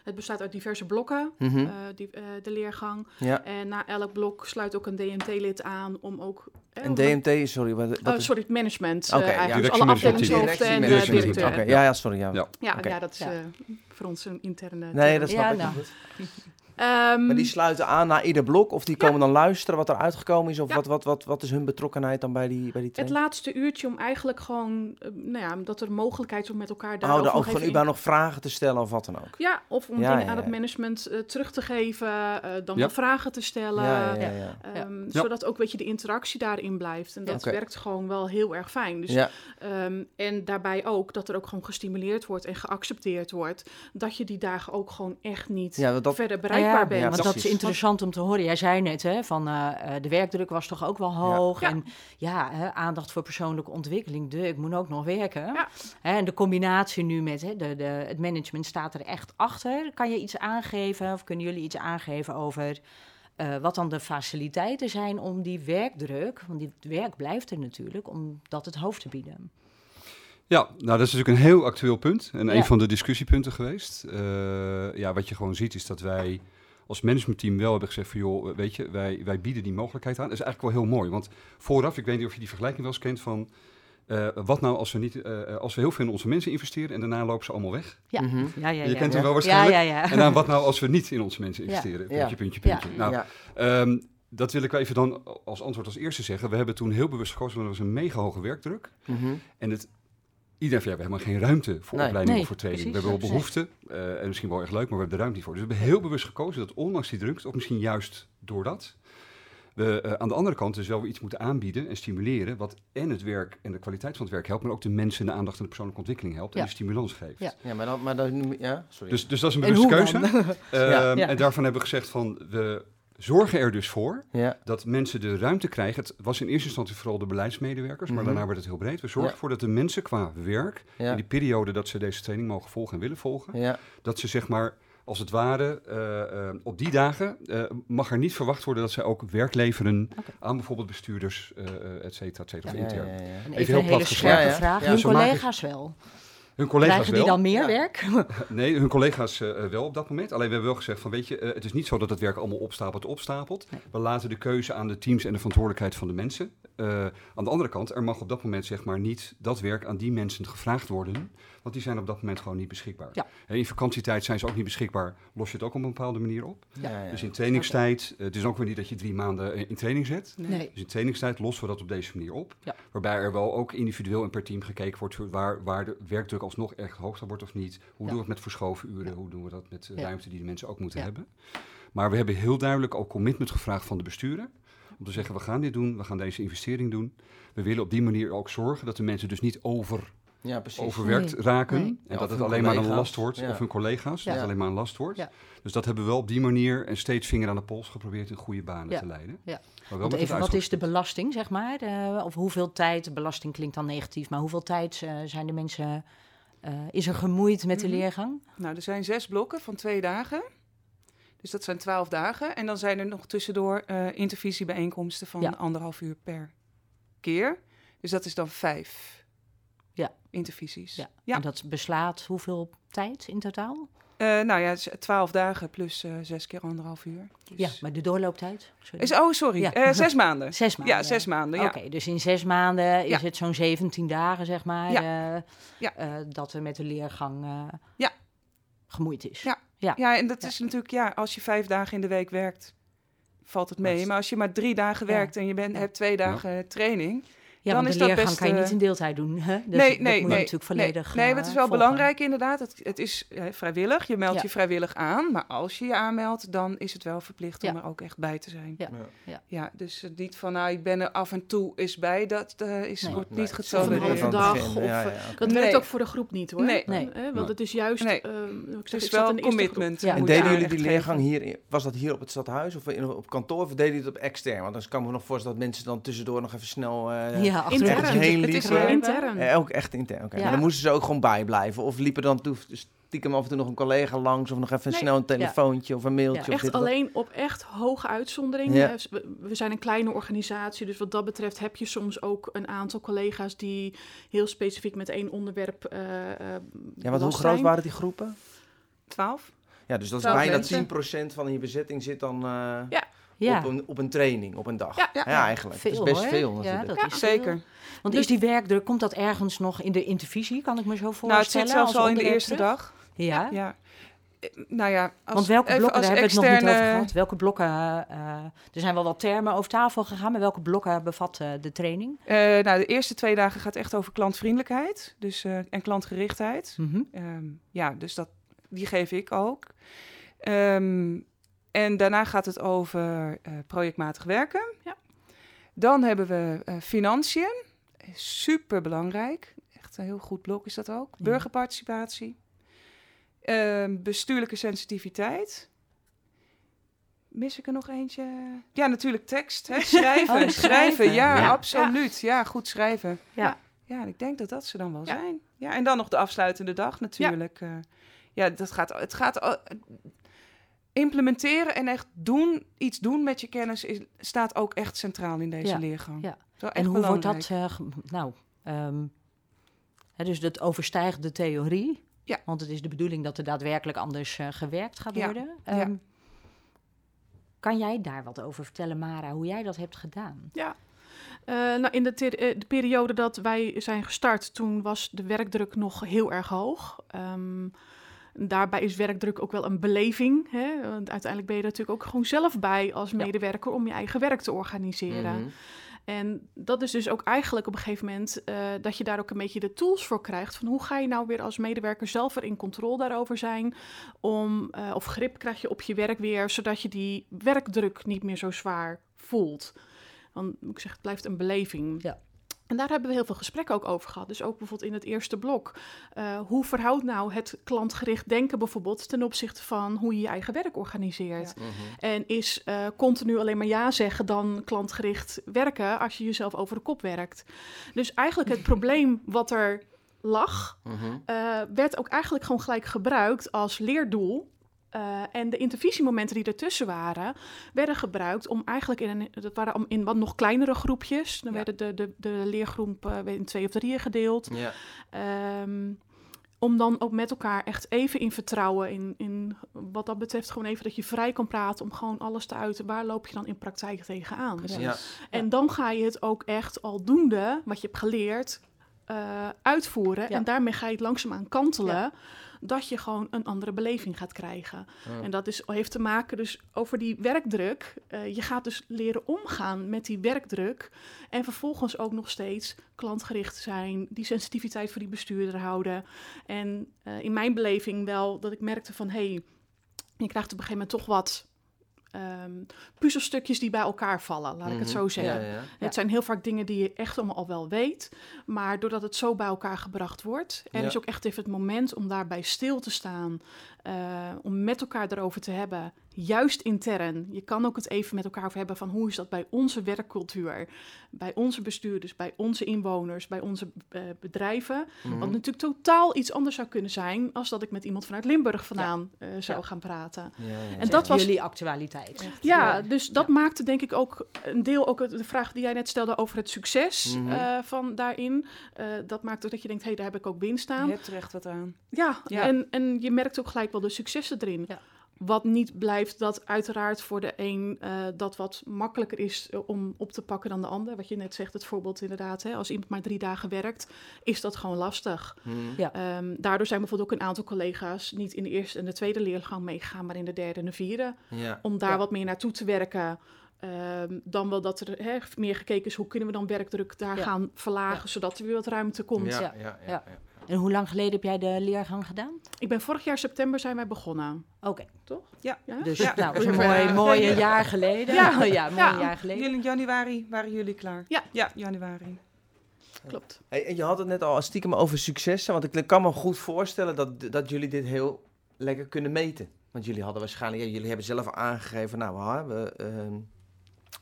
het bestaat uit diverse blokken, Mhm. eh, die, eh, de leergang. ja. En na elk blok sluit ook een DMT-lid aan om ook... eh, En DMT, sorry, wat, wat Oh, sorry, het management. eh, Oké, ja. eigenlijk. Dus alle afdelingshoofden en directeur. Oké, ja, ja, sorry. Ja. Ja. Ja, dat is Ja. eh, voor ons een interne... Nee, dat snap Ja, ik. nou. Ehm, Maar die sluiten aan naar ieder blok of die komen dan luisteren wat er uitgekomen is? Of Ja. wat, wat, wat, wat is hun betrokkenheid dan bij die, bij die het laatste uurtje om eigenlijk gewoon... eh, nou ja, dat er mogelijkheid is om met elkaar Oh, daarover dan ook nog van u in- nog vragen te stellen of wat dan ook? Ja, of om Ja, dingen ja, aan het management eh, terug te geven, eh, dan Ja. wel vragen te stellen. ja, ja, ja. ja. ehm, Ja. Zodat ook weet je, de interactie daarin blijft. En dat werkt gewoon wel heel erg fijn. Dus, ja. ehm, en daarbij ook dat er ook gewoon gestimuleerd wordt en geaccepteerd wordt. Dat je die dagen ook gewoon echt niet Ja, want dat, verder bereikbaar ja, bent. ja, want dat is interessant om te horen. Jij zei net, hè, van eh, eh, de werkdruk was toch ook wel hoog. Ja. En ja, hè, aandacht voor persoonlijke ontwikkeling. De, ik moet ook nog werken. Ja. Hè, en de combinatie nu met hè, de, de, het management staat er echt achter. Kan je iets aangeven of kunnen jullie iets aangeven over eh, wat dan de faciliteiten zijn om die werkdruk, want die het werk blijft er natuurlijk, om dat het hoofd te bieden? Ja, nou dat is natuurlijk een heel actueel punt en Ja. een van de discussiepunten geweest. Eh, ja, wat je gewoon ziet is dat wij als managementteam wel hebben gezegd van joh, weet je, wij, wij bieden die mogelijkheid aan. Dat is eigenlijk wel heel mooi, want vooraf, ik weet niet of je die vergelijking wel eens kent van eh, wat nou als we, niet, eh, als we heel veel in onze mensen investeren en daarna lopen ze allemaal weg. Ja, Mhm. ja, ja. je ja. kent Ja. hem wel ja, waarschijnlijk. ja, ja. En dan wat nou als we niet in onze mensen Ja. investeren? Ja. Puntje, puntje, Ja. puntje. Nou, ja. Ehm, dat wil ik wel even dan als antwoord als eerste zeggen. We hebben toen heel bewust gekozen, want er was een mega hoge werkdruk. Mhm. En het, iedereen van, ja, we hebben helemaal geen ruimte voor Nee. opleiding Nee, of voor training. precies, we hebben wel behoefte, eh, en misschien wel erg leuk, maar we hebben de ruimte niet voor. Dus we hebben heel bewust gekozen dat ondanks die druk, of misschien juist door dat, we eh, aan de andere kant dus wel weer iets moeten aanbieden en stimuleren, wat en het werk en de kwaliteit van het werk helpt, maar ook de mensen de aandacht en de persoonlijke ontwikkeling helpt Ja. en de stimulans geeft. Ja. Ja, maar dan, maar dan, ja, sorry. Dus, dus dat is een En bewuste keuze. Ehm, Ja. Ja. En daarvan hebben we gezegd van, we zorgen er dus voor ja, dat mensen de ruimte krijgen. Het was in eerste instantie vooral de beleidsmedewerkers, maar Mhm. daarna werd het heel breed. We zorgen Ja. ervoor dat de mensen qua werk, in die periode dat ze deze training mogen volgen en willen volgen, ja, dat ze zeg maar als het ware eh, eh, op die dagen eh, mag er niet verwacht worden dat zij ook werk leveren aan bijvoorbeeld bestuurders, eh eh, et cetera, et cetera, of ja, intern. ja, ja. En Even even heel een plat scherpe Ja, ja. vraag. Ja, Hun collega's wel. Hun collega's Krijgen die wel. dan meer Ja. werk? Nee, hun collega's eh, eh, wel op dat moment. Alleen we hebben wel gezegd van, weet je, eh, het is niet zo dat het werk allemaal opstapelt, opstapelt. Nee. We laten de keuze aan de teams en de verantwoordelijkheid van de mensen. Eh, aan de andere kant, er mag op dat moment zeg maar niet dat werk aan die mensen gevraagd worden, want die zijn op dat moment gewoon niet beschikbaar. Ja. In vakantietijd zijn ze ook niet beschikbaar, los je het ook op een bepaalde manier op. Ja, ja. Dus in trainingstijd, eh, het is ook weer niet dat je drie maanden eh, in training zet. Nee. Dus in trainingstijd lossen we dat op deze manier op. Waarbij er wel ook individueel en per team gekeken wordt waar, waar de werkdruk alsnog echt hoog wordt of niet. Hoe doen we het met verschoven uren? Hoe doen we dat met ruimte die de mensen ook moeten hebben? Maar we hebben heel duidelijk ook commitment gevraagd van de besturen. Om te zeggen, we gaan dit doen, we gaan deze investering doen. We willen op die manier ook zorgen dat de mensen dus niet over, Ja, precies. overwerkt Nee. raken. Nee. En Ja, dat het alleen maar een last wordt. Ja. Of hun collega's, dat het alleen maar een last wordt. Ja. Dus dat hebben we wel op die manier en steeds vinger aan de pols geprobeerd in goede banen Ja. te leiden. Ja. Maar wel even, wat is de belasting, zeg maar? Eh, of hoeveel tijd, belasting klinkt dan negatief, maar hoeveel tijd eh, zijn de mensen, eh, is er gemoeid met de Mhm. leergang? Nou, er zijn zes blokken van twee dagen. Dus dat zijn twaalf dagen. En dan zijn er nog tussendoor eh intervisiebijeenkomsten van Ja. anderhalf uur per keer. Dus dat is dan vijf Ja. intervisies. Ja. Ja. En dat beslaat hoeveel tijd in totaal? Eh, nou ja, twaalf dagen plus eh, zes keer anderhalf uur. Dus Ja, maar de doorlooptijd? Sorry. Is, oh, sorry. Ja. Zes maanden. Zes maanden. Ja, zes maanden. Ja. Oké, dus in zes maanden is Ja. het zo'n 17 dagen, zeg maar, Ja. dat er met de leergang Ja. gemoeid is. Ja. Ja. Ja, en dat Ja. is natuurlijk, ja, als je vijf dagen in de week werkt, valt het mee. Maar als je maar drie dagen werkt en je bent, hebt twee dagen training. Ja, Dan want is de dat leergang best, kan je niet eh, in deeltijd doen. Hè? Dus nee, dat nee, moet je nee. natuurlijk volledig Nee, nee het is eh, wel volgen. belangrijk inderdaad. Het, het is vrijwillig. Je meldt Ja. je vrijwillig aan. Maar als je je aanmeldt, dan is het wel verplicht om Ja. er ook echt bij te zijn. Ja. Ja. Ja, dus niet van, nou, ik ben er af en toe eens bij. Dat eh, is, Nee. wordt Nee, niet is een getolereerd. het dag. Of, Ja, ja, oké. Dat Nee. werkt ook voor de groep niet hoor. Nee. Nee. Eh, want het is juist. Nee. eh, ik Het zeg, is wel groep. commitment. Ja. En deden jullie die leergang hier, was dat hier op het stadhuis of in, op kantoor of deden jullie het op extern? Want dan kan ik me nog voorstellen dat mensen dan tussendoor nog even snel eh Ja, achter Intern. heen liepen. Eh, ook echt intern, oké. Ja. Maar dan moesten ze ook gewoon bijblijven? Of liepen dan toe, stiekem af en toe nog een collega langs of nog even Nee. snel een telefoontje of een mailtje? Ja. of Echt dit of dat? alleen op echt hoge uitzondering. Ja. Eh, We, zijn een kleine organisatie, dus wat dat betreft heb je soms ook een aantal collega's die heel specifiek met één onderwerp. eh eh, Ja, want hoe groot zijn. waren die groepen? Twaalf? Ja, dus dat is bijna mensen. 10% van je bezetting zit dan eh, Ja, op, een, op een training, op een dag. Ja, Ja, ja. eigenlijk. veel dat is best hoor. veel Ja, natuurlijk. dat Ja, is zeker. veel. Want is die werkdruk, komt dat ergens nog in de intervisie, kan ik me zo voorstellen? Nou, het zit zelfs als al in de eerste terug? dag. Ja. Ja. Eh, Nou ja, als, Want welke blokken, als daar hebben we het nog niet over gehad. Welke blokken, eh, er zijn wel wat termen over tafel gegaan, maar welke blokken bevat eh, de training? Eh, nou, de eerste twee dagen gaat echt over klantvriendelijkheid dus, eh, en klantgerichtheid. Mhm. Ehm, ja, dus dat, die geef ik ook. Ehm, en daarna gaat het over eh, projectmatig werken. Ja. Dan hebben we eh, financiën. Super belangrijk. Echt een heel goed blok is dat ook. Ja. Burgerparticipatie. Ehm, bestuurlijke sensitiviteit. Mis ik er nog eentje? Ja, natuurlijk tekst. Hè? Schrijven. Oh, schrijven. schrijven. Ja, Ja. absoluut. Ja, goed schrijven. Ja. Ja, ik denk dat dat ze dan wel Ja. zijn. Ja, en dan nog de afsluitende dag natuurlijk. Ja, ja dat gaat, het gaat eh, implementeren en echt doen, iets doen met je kennis is, staat ook echt centraal in deze Ja, leergang. ja. En hoe wordt dat, eh, nou, ehm, hè, dus dat overstijgt de theorie. Ja. Want het is de bedoeling dat er daadwerkelijk anders eh, gewerkt gaat Ja, worden. ja. Ehm, Kan jij daar wat over vertellen, Mara, hoe jij dat hebt gedaan? Eh, nou, in de periode dat wij zijn gestart, toen was de werkdruk nog heel erg hoog. Ehm, daarbij is werkdruk ook wel een beleving. Hè? Want uiteindelijk ben je er natuurlijk ook gewoon zelf bij als medewerker om je eigen werk te organiseren. Mhm. En dat is dus ook eigenlijk op een gegeven moment eh, dat je daar ook een beetje de tools voor krijgt. Van hoe ga je nou weer als medewerker zelf er in controle daarover zijn? Om, eh, of grip krijg je op je werk weer, zodat je die werkdruk niet meer zo zwaar voelt. Want ik zeg, het blijft een beleving. Ja. En daar hebben we heel veel gesprekken ook over gehad. Dus ook bijvoorbeeld in het eerste blok. Eh, hoe verhoudt nou het klantgericht denken bijvoorbeeld ten opzichte van hoe je je eigen werk organiseert? Mhm. En is eh, continu alleen maar ja zeggen dan klantgericht werken als je jezelf over de kop werkt. Dus eigenlijk het probleem wat er lag, Mhm. eh, werd ook eigenlijk gewoon gelijk gebruikt als leerdoel. Eh, en de intervisiemomenten die ertussen waren, werden gebruikt om eigenlijk in een, dat waren om in wat nog kleinere groepjes. Dan Ja. werden de, de, de leergroep eh, in twee of drieën gedeeld. Ja. Ehm, om dan ook met elkaar echt even in vertrouwen, in, in wat dat betreft, gewoon even dat je vrij kan praten om gewoon alles te uiten. Waar loop je dan in praktijk tegenaan? Precies. Ja. En dan ga je het ook echt aldoende, wat je hebt geleerd, eh, uitvoeren. Ja. En daarmee ga je het langzaamaan kantelen. Dat je gewoon een andere beleving gaat krijgen. Ja. En dat is, heeft te maken dus over die werkdruk. Eh, je gaat dus leren omgaan met die werkdruk. En vervolgens ook nog steeds klantgericht zijn. Die sensitiviteit voor die bestuurder houden. En eh, in mijn beleving wel dat ik merkte van... hé, hey, je krijgt op een gegeven moment toch wat... ehm, puzzelstukjes die bij elkaar vallen, laat ik het Mhm. zo zeggen. Ja, ja. Ja. Het zijn heel vaak dingen die je echt allemaal al wel weet. Maar doordat het zo bij elkaar gebracht wordt, er Ja. is ook echt even het moment om daarbij stil te staan. eh, om met elkaar erover te hebben. Juist intern. Je kan ook het even met elkaar over hebben van hoe is dat bij onze werkcultuur. Bij onze bestuurders, bij onze inwoners, bij onze eh, bedrijven. Mhm. Wat natuurlijk totaal iets anders zou kunnen zijn als dat ik met iemand vanuit Limburg vandaan eh, zou Ja. gaan praten. Ja, ja, En dat was- jullie actualiteit. Ja, dus dat Ja. maakte denk ik ook een deel, ook de vraag die jij net stelde over het succes Mhm. eh, van daarin. Eh, dat maakt ook dat je denkt, hé, daar heb ik ook winst Je aan. hebt er echt wat aan. Ja, Ja. En, en je merkt ook gelijk wel de successen erin. Ja. Wat niet blijft dat uiteraard voor de een eh, dat wat makkelijker is eh, om op te pakken dan de ander. Wat je net zegt, het voorbeeld inderdaad. Hè, als iemand maar drie dagen werkt, is dat gewoon lastig. Mhm. Ja. Ehm, daardoor zijn bijvoorbeeld ook een aantal collega's niet in de eerste en de tweede leergang meegegaan, maar in de derde en de vierde Ja. om daar Ja. wat meer naartoe te werken. Ehm, dan wel dat er hè, meer gekeken is hoe kunnen we dan werkdruk daar Ja. gaan verlagen, zodat er weer wat ruimte komt. Ja, Ja. ja, ja, Ja. ja. En hoe lang geleden heb jij de leergang gedaan? Ik ben vorig jaar september zijn wij begonnen. Oké, Toch? Ja. Ja? dus Ja. nou, dat is een mooi, Ja. mooi Ja. jaar geleden. Ja. ja mooi Ja. jaar geleden. Jullie in januari waren jullie klaar? Ja. Ja, januari. Klopt. Hey, en je had het net al stiekem over successen, want ik kan me goed voorstellen dat, dat jullie dit heel lekker kunnen meten. Want jullie hadden waarschijnlijk, ja, jullie hebben zelf aangegeven, nou, we, ehm,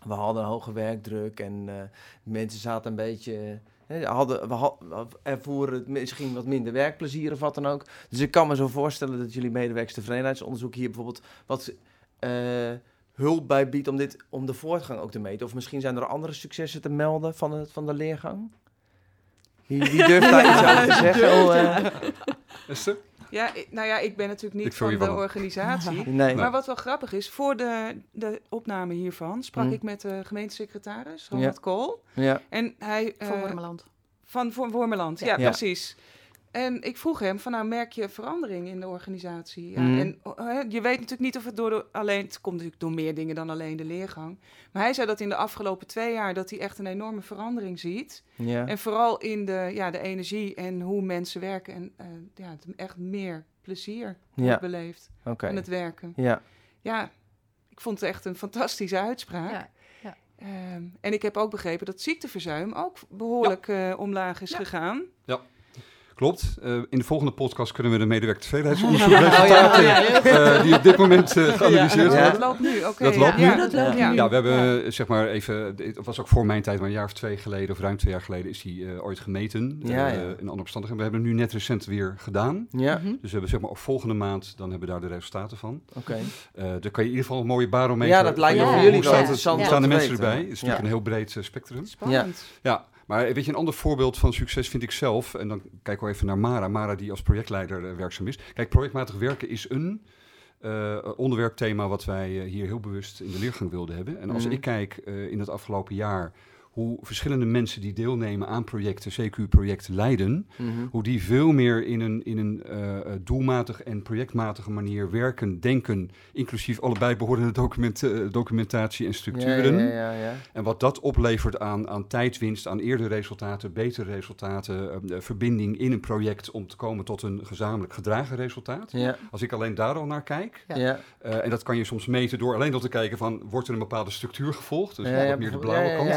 we hadden een hoge werkdruk en eh, mensen zaten een beetje, hadden, we ervoeren misschien wat minder werkplezier of wat dan ook. Dus ik kan me zo voorstellen dat jullie medewerkstervredenheidsonderzoek hier bijvoorbeeld wat eh, hulp bij biedt om, dit, om de voortgang ook te meten. Of misschien zijn er andere successen te melden van, het, van de leergang? Wie, wie durft daar iets over te zeggen? Oh, eh, Esther? Ja, ik- nou ja, ik ben natuurlijk niet van de organisatie. nee. Maar wat wel grappig is, voor de, de opname hiervan sprak Mm. ik met de gemeentesecretaris, Ja. Ronald Kool. Ja. En hij... Voor eh, Wormeland. Van Voor Wormeland, ja, Ja. precies. En ik vroeg hem van, nou merk je verandering in de organisatie? Ja, Mhm. En eh, je weet natuurlijk niet of het door de, alleen, het komt natuurlijk door meer dingen dan alleen de leergang. Maar hij zei dat in de afgelopen twee jaar dat hij echt een enorme verandering ziet. Ja. En vooral in de, ja, de energie en hoe mensen werken en eh, ja, het echt meer plezier Ja. beleefd het werken. Ja. Ja, ik vond het echt een fantastische uitspraak. Ja, ja. Ehm, en ik heb ook begrepen dat ziekteverzuim ook behoorlijk eh, omlaag is Ja. gegaan. Klopt. Eh, in de volgende podcast kunnen we de medewerker tevredenheidsonderzoek Oh ja, resultaten, oh ja, eh, die op dit moment eh, geanalyseerd Ja. worden. Dat loopt nu, oké. Dat ja. loopt nu? Ja, Dat loopt Ja. nu. Ja, we hebben eh, zeg maar even, het was ook voor mijn tijd, maar een jaar of twee geleden, of ruim twee jaar geleden, is die eh, ooit gemeten. Eh, in andere omstandigheden. We hebben hem nu net recent weer gedaan. Ja. Mhm. Dus we hebben zeg maar volgende maand, dan hebben we daar de resultaten van. Oké. Eh dan kan je in ieder geval een mooie barometer. Ja, dat lijkt me voor jullie wel interessant Hoe om staan de mensen erbij? Het is natuurlijk Ja. een heel breed eh, spectrum. Spannend. Ja, maar weet je, een ander voorbeeld van succes vind ik zelf, en dan kijken we even naar Mara, Mara die als projectleider eh, werkzaam is. Kijk, projectmatig werken is een eh, onderwerpthema wat wij eh, hier heel bewust in de leergang wilden hebben. En als Mhm. ik kijk in het afgelopen jaar hoe verschillende mensen die deelnemen aan projecten, CQ-projecten leiden, Mhm. hoe die veel meer in een, in een eh, eh, doelmatig en projectmatige manier werken, denken, inclusief allebei behorende document, eh, documentatie en structuren. Ja, ja, ja, ja. En wat dat oplevert aan, aan tijdwinst, aan eerder resultaten, betere resultaten, verbinding in een project om te komen tot een gezamenlijk gedragen resultaat. Ja, Als ik alleen daar al naar kijk, Ja. ja. eh, en dat kan je soms meten door alleen al te kijken van, wordt er een bepaalde structuur gevolgd? Dus ja, wat ja, meer de blauwe ja, kant.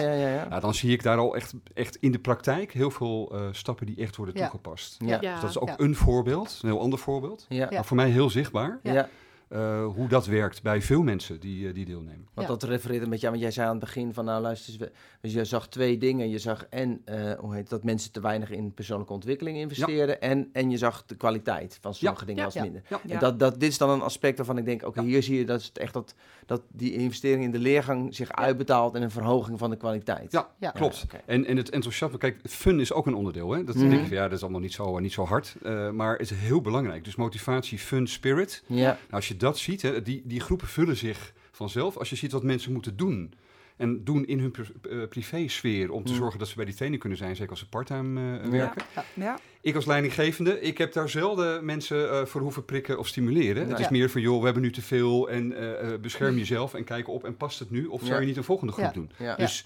Nou, dan zie ik daar al echt, echt in de praktijk heel veel eh, stappen die echt worden Ja. toegepast. Ja. Dus dat is ook Ja. een voorbeeld, een heel ander voorbeeld. Ja. Maar voor mij heel zichtbaar. Ja. Eh, hoe dat werkt bij veel mensen die, eh, die deelnemen. Want Ja. dat refereerde met jou, want jij zei aan het begin van, nou luister eens, we- dus je zag twee dingen. Je zag en, eh, hoe heet dat, mensen te weinig in persoonlijke ontwikkeling investeren en, en je zag de kwaliteit van sommige dingen Ja. als Ja. minder. Ja. En dat, dat, dit is dan een aspect waarvan ik denk, oké, Ja. hier zie je dat, is het echt dat, dat die investering in de leergang zich uitbetaalt en een verhoging van de kwaliteit. Ja, Ja. klopt. En, en het enthousiasme, kijk, fun is ook een onderdeel. Hè? Dat Mhm. denk je van, ja, dat is allemaal niet zo, niet zo hard. eh, maar het is heel belangrijk. Dus motivatie, fun, spirit. Ja, Nou, als je dat ziet, hè, die, die groepen vullen zich vanzelf. Als je ziet wat mensen moeten doen. En doen in hun eh, privésfeer om te Mm. zorgen dat ze bij die training kunnen zijn, zeker als ze parttime eh, werken. Ja. Ik als leidinggevende, ik heb daar zelden mensen eh, voor hoeven prikken of stimuleren. Het Nee. is Ja. meer van, joh, we hebben nu te veel en eh, eh, bescherm jezelf en kijk op en past het nu? Of zou Ja. je niet een volgende groep Ja. doen? ja, Dus,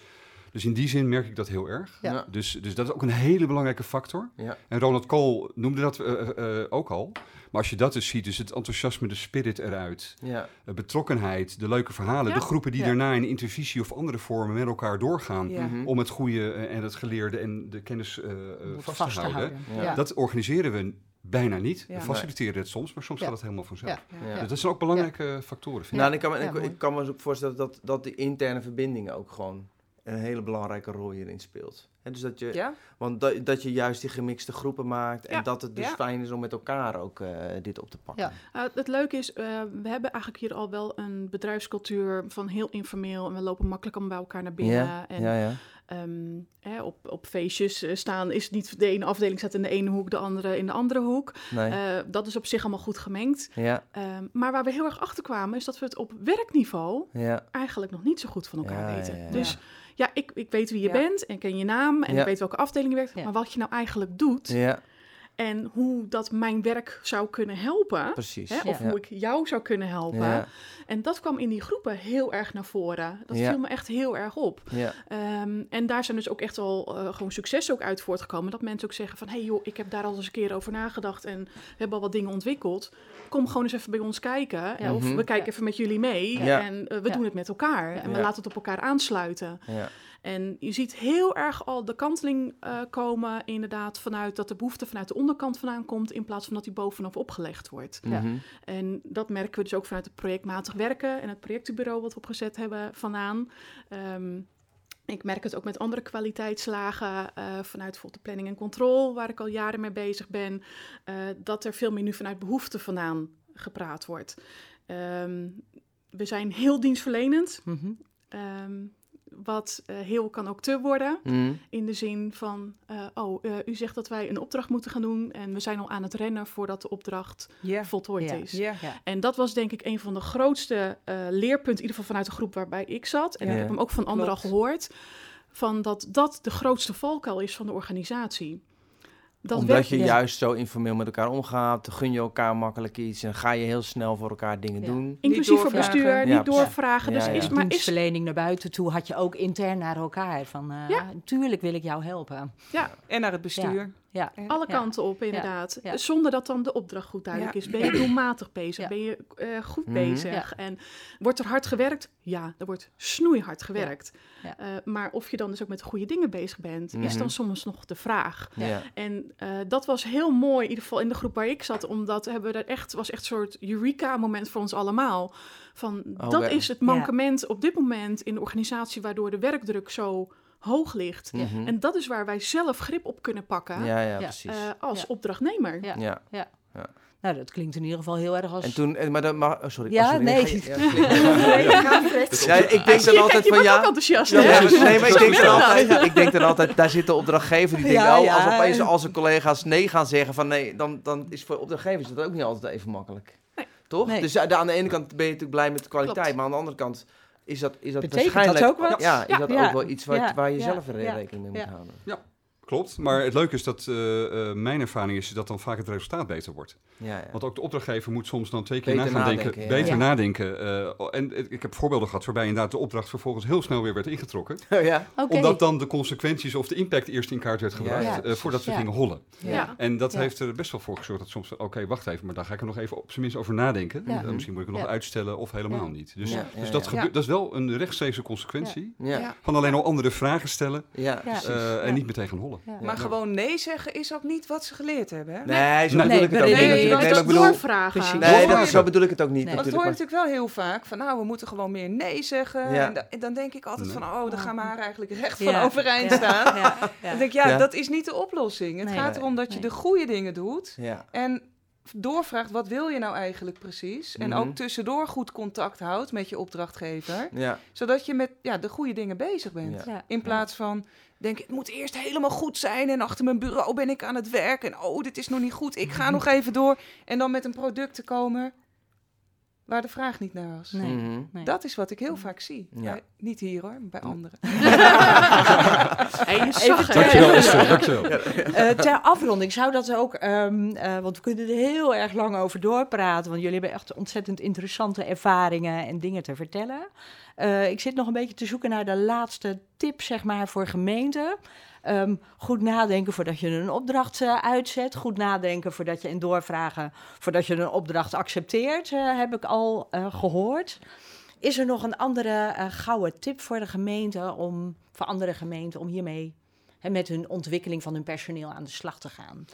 dus in die zin merk ik dat heel erg. Ja. ja. Dus, dus dat is ook een hele belangrijke factor. Ja. En Ronald Cole noemde dat eh, eh, eh, ook al. Maar als je dat dus ziet, dus het enthousiasme, de spirit eruit, ja. de betrokkenheid, de leuke verhalen, Ja. de groepen die Ja. daarna in intervisie of andere vormen met elkaar doorgaan Ja. Mhm. om het goede eh, en het geleerde en de kennis eh, eh, vast, te houden. Dat organiseren we bijna niet. Ja. We faciliteren het soms, maar soms Ja. gaat het helemaal vanzelf. Ja. Ja. Dus dat zijn ook belangrijke factoren, vind Nou, ik. en ik, kan me, Ja, ik, kan me ook voorstellen dat, dat de interne verbinding ook gewoon een hele belangrijke rol hierin speelt. Hè, dus dat je, Ja? Want dat, dat je juist die gemixte groepen maakt en Ja, dat het dus ja. fijn is om met elkaar ook eh, dit op te pakken. Ja. Uh, het leuke is, uh, we hebben eigenlijk hier al wel een bedrijfscultuur van heel informeel. En we lopen makkelijk allemaal bij elkaar naar binnen. ja, En ehm, hè, op, op feestjes eh, staan is niet de ene afdeling staat in de ene hoek, de andere in de andere hoek. Nee. Uh, dat is op zich allemaal goed gemengd. ja, Um, maar waar we heel erg achter kwamen, is dat we het op werkniveau ja. eigenlijk nog niet zo goed van elkaar Ja, weten. ja, ja. Dus ja, ik, ik weet wie je Ja. bent en ken je naam en Ja. ik weet welke afdeling je werkt. Ja. Maar wat je nou eigenlijk doet Ja, en hoe dat mijn werk zou kunnen helpen. precies. Hè, of Ja. hoe ik jou zou kunnen helpen. Ja, En dat kwam in die groepen heel erg naar voren. Dat Ja. viel me echt heel erg op. ja, Ehm, en daar zijn dus ook echt wel eh, gewoon successen ook uit voortgekomen. Dat mensen ook zeggen van... hé hey joh, ik heb daar al eens een keer over nagedacht... en we hebben al wat dingen ontwikkeld. Kom gewoon eens even bij ons kijken. Ja. Of Mhm. we kijken Ja. even met jullie mee. Ja. En eh, we Ja. doen het met elkaar. En we laten het op elkaar aansluiten. ja. En je ziet heel erg al de kanteling eh, komen... inderdaad vanuit dat de behoefte vanuit de onderkant vandaan komt... in plaats van dat die bovenaf opgelegd wordt. Ja. Mhm. En dat merken we dus ook vanuit het projectmatig werken en het projectenbureau wat we opgezet hebben vandaan. Ehm, ik merk het ook met andere kwaliteitslagen, eh, vanuit bijvoorbeeld de planning en controle, waar ik al jaren mee bezig ben, eh, dat er veel meer nu vanuit behoefte vandaan gepraat wordt. Ehm, we zijn heel dienstverlenend, ehm, wat eh, heel kan ook te worden. Mhm. In de zin van, eh, oh, eh, u zegt dat wij een opdracht moeten gaan doen en we zijn al aan het rennen voordat de opdracht voltooid is. En dat was denk ik een van de grootste leerpunten, in ieder geval vanuit de groep waarbij ik zat. En ik heb hem ook van anderen al gehoord. Van dat dat de grootste valkuil is van de organisatie. Dat Omdat je ja. juist zo informeel met elkaar omgaat, gun je elkaar makkelijk iets en ga je heel snel voor elkaar dingen Ja. doen. inclusief voor bestuur, Ja, niet doorvragen. Ja, dus ja. is, maar is, Dienstverlening naar buiten toe had je ook intern naar elkaar. Van, eh, Ja. Tuurlijk wil ik jou helpen. ja, En naar het bestuur. Ja. Alle Ja. kanten op inderdaad. Ja. Zonder dat dan de opdracht goed duidelijk Ja. is. Ben je doelmatig bezig? Ja. Ben je eh, goed Mhm. bezig? En wordt er hard gewerkt? Ja, er wordt snoeihard gewerkt. Ja. Eh, maar of je dan dus ook met de goede dingen bezig bent, is Mhm. dan soms nog de vraag. En eh, dat was heel mooi, in ieder geval in de groep waar ik zat, omdat hebben we er echt was echt een soort Eureka-moment voor ons allemaal. Van Oh, dat is het mankement op dit moment in de organisatie, waardoor de werkdruk zo hoog ligt. Ja. Mhm. En dat is waar wij zelf grip op kunnen pakken ja, ja, Ja. precies. eh, als Ja. opdrachtnemer. Ja. ja. Nou, dat klinkt in ieder geval heel erg als... En toen, en, maar dan mag, oh, sorry. Ja, oh, sorry. nee. Ja, Ja, ik denk dan altijd van bent ook ja. enthousiast, Ja, maar- nee, maar ik denk, dan altijd, ik denk dan altijd, daar zit de opdrachtgever die denkt, oh, ja. als opeens al zijn collega's nee gaan zeggen van nee, dan, dan is voor opdrachtgevers dat ook niet altijd even makkelijk. Nee. Toch? Nee. Dus aan de ene kant ben je natuurlijk blij met de kwaliteit, Klopt. maar aan de andere kant is dat, is dat Betekent waarschijnlijk... dat ook wat? Ja, is Ja. dat Ja. ook wel iets wat, Ja. waar je Ja. zelf rekening mee moet Ja. Klopt, maar het leuke is dat eh, eh, mijn ervaring is dat dan vaak het resultaat beter wordt. Ja, ja. Want ook de opdrachtgever moet soms dan twee keer Beter na gaan nadenken, denken, ja. beter Ja. nadenken. eh, en ik heb voorbeelden gehad waarbij inderdaad de opdracht vervolgens heel snel weer werd ingetrokken. ja. Oké. Omdat dan de consequenties of de impact eerst in kaart werd gebracht, Ja, ja. eh, voordat we Ja. gingen hollen. Ja. En dat Ja. heeft er best wel voor gezorgd dat soms, oké, wacht even, maar daar ga ik er nog even op zijn minst over nadenken. Ja. Eh, misschien moet ik het nog Ja. uitstellen of helemaal Ja. niet. Dus, Ja, dus ja, dat, ja. gebeurt, dat is wel een rechtstreekse consequentie Ja. Ja. van alleen al andere vragen stellen Ja, Ja. precies. eh, en niet meteen gaan hollen. Rollen. Ja. Maar gewoon nee zeggen is ook niet wat ze geleerd hebben. Hè? Nee, zo Nee. bedoel ik het ook Nee, niet. nee, dat bedoel, doorvragen. Nee, dat, zo bedoel ik het ook niet Nee. Dat hoor natuurlijk. je natuurlijk wel heel vaak. Van nou, we moeten gewoon meer nee zeggen. Ja. En, da- en dan denk ik altijd Nee. van, oh, dan gaan mijn haar eigenlijk recht Ja. van overeind Ja. staan. Ja, ja. Dan denk ik, ja, Ja. dat is niet de oplossing. Het Nee. gaat erom dat je Nee. de goede dingen doet. En doorvraagt, wat wil je nou eigenlijk precies? En Mhm. ook tussendoor goed contact houdt met je opdrachtgever. Ja. Zodat je met ja, de goede dingen bezig bent. Ja. In plaats van, denk het moet eerst helemaal goed zijn. En achter mijn bureau ben ik aan het werk. En oh, dit is nog niet goed. Ik ga nog even door. En dan met een product te komen waar de vraag niet naar was. Nee. Mhm. Nee. Dat is wat ik heel vaak zie. Ja. Bij- niet hier hoor, bij anderen. Even. Dankjewel. Esther, dankjewel. Eh, ter afronding zou dat ook, ehm, eh, want we kunnen er heel erg lang over doorpraten, want jullie hebben echt ontzettend interessante ervaringen en dingen te vertellen. Eh, ik zit nog een beetje te zoeken naar de laatste tip, zeg maar, voor gemeenten. Ehm, goed nadenken voordat je een opdracht eh, uitzet. Goed nadenken voordat je en doorvragen voordat je een opdracht accepteert, eh, heb ik al eh, gehoord. Is er nog een andere gouden tip voor de gemeente om, voor andere gemeenten om hiermee met hun ontwikkeling van hun personeel aan de slag te gaan.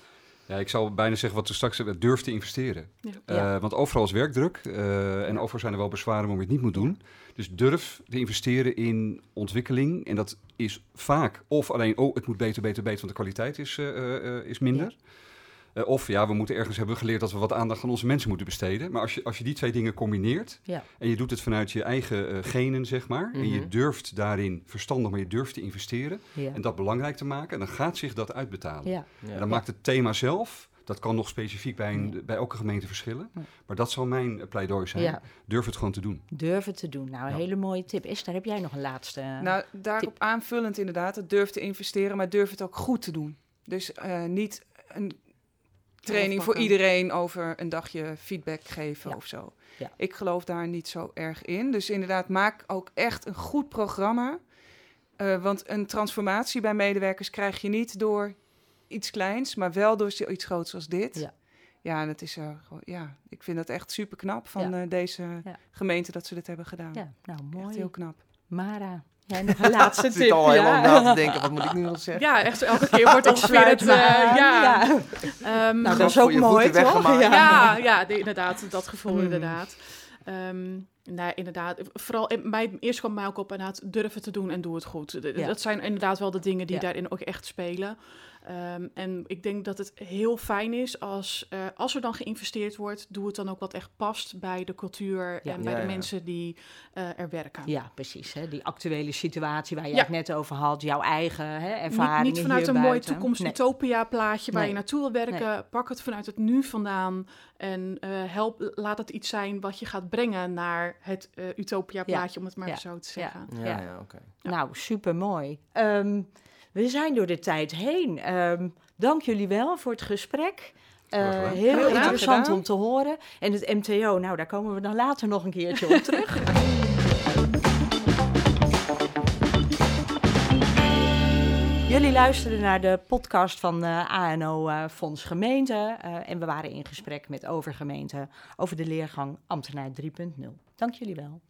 Ja, ik zou bijna zeggen wat we straks hebben, durf te investeren. Ja. Eh. Want overal is werkdruk eh, en overal zijn er wel bezwaren waarom je het niet moet doen. Dus durf te investeren in ontwikkeling. En dat is vaak of alleen, oh, het moet beter, beter, beter, want de kwaliteit is, eh, is minder. Eh, of ja, we moeten ergens hebben geleerd dat we wat aandacht aan onze mensen moeten besteden. Maar als je, als je die twee dingen combineert Ja. en je doet het vanuit je eigen eh, genen, zeg maar. En je Mhm. durft daarin verstandig, maar je durft te investeren. Ja. En dat belangrijk te maken, dan gaat zich dat uitbetalen. Ja. Ja. En dan maakt het thema zelf, dat kan nog specifiek bij, een, bij elke gemeente verschillen. Maar dat zal mijn eh, pleidooi zijn. ja, Durf het gewoon te doen. durven te doen. Nou, een Ja. hele mooie tip. Esther, heb jij nog een laatste? Nou, daarop aanvullend inderdaad, het durf te investeren, maar durf het ook goed te doen. Dus eh, niet een training voor iedereen over een dagje feedback geven Ja. of zo. Ja. Ik geloof daar niet zo erg in. Dus inderdaad, maak ook echt een goed programma. Eh, want een transformatie bij medewerkers krijg je niet door iets kleins, maar wel door iets groots als dit. Ja. Ja, en het is, eh, ja, ik vind het echt super knap van Ja. eh, deze gemeente dat ze dit hebben gedaan. ja, nou Echt mooi. heel knap. Mara, jij nog een laatste Ik tip? zit al helemaal ja. na te denken, wat moet ik nu nog zeggen? Ja, echt elke keer wordt Ik het... eh, ja. ja. Ehm, Nou, dat is voor ook je mooi, toch? ja, ja de- inderdaad, dat gevoel Hmm. inderdaad. Ehm nou, inderdaad, vooral in- bij, eerst kwam mij ook op inderdaad durven te doen en doe het goed. Ja. Dat zijn inderdaad wel de dingen die Ja. daarin ook echt spelen. Ehm, en ik denk dat het heel fijn is als, eh, als er dan geïnvesteerd wordt, doe het dan ook wat echt past bij de cultuur Ja. en bij Ja, de ja. mensen die eh, er werken. Ja, precies. Hè? Die actuele situatie waar je Ja. het net over had, jouw eigen hè, Niet, ervaringen niet vanuit hier een mooi buiten. toekomst Nee. utopia plaatje waar Nee. je naartoe wil werken. Pak het vanuit het nu vandaan en eh, help, laat het iets zijn wat je gaat brengen naar het eh, utopia plaatje, om het maar Ja. zo te zeggen. Ja, Ja. ja, oké. Nou, super mooi. We zijn door de tijd heen. Ehm, dank jullie wel voor het gesprek. Eh, heel Heel graag interessant gedaan. om te horen. En het MTO, nou, daar komen we dan later nog een keertje op terug. Jullie luisterden naar de podcast van eh, ANO eh, Fonds Gemeente. eh, en we waren in gesprek met Overgemeente over de leergang Ambtenaar 3.0. Dank jullie wel.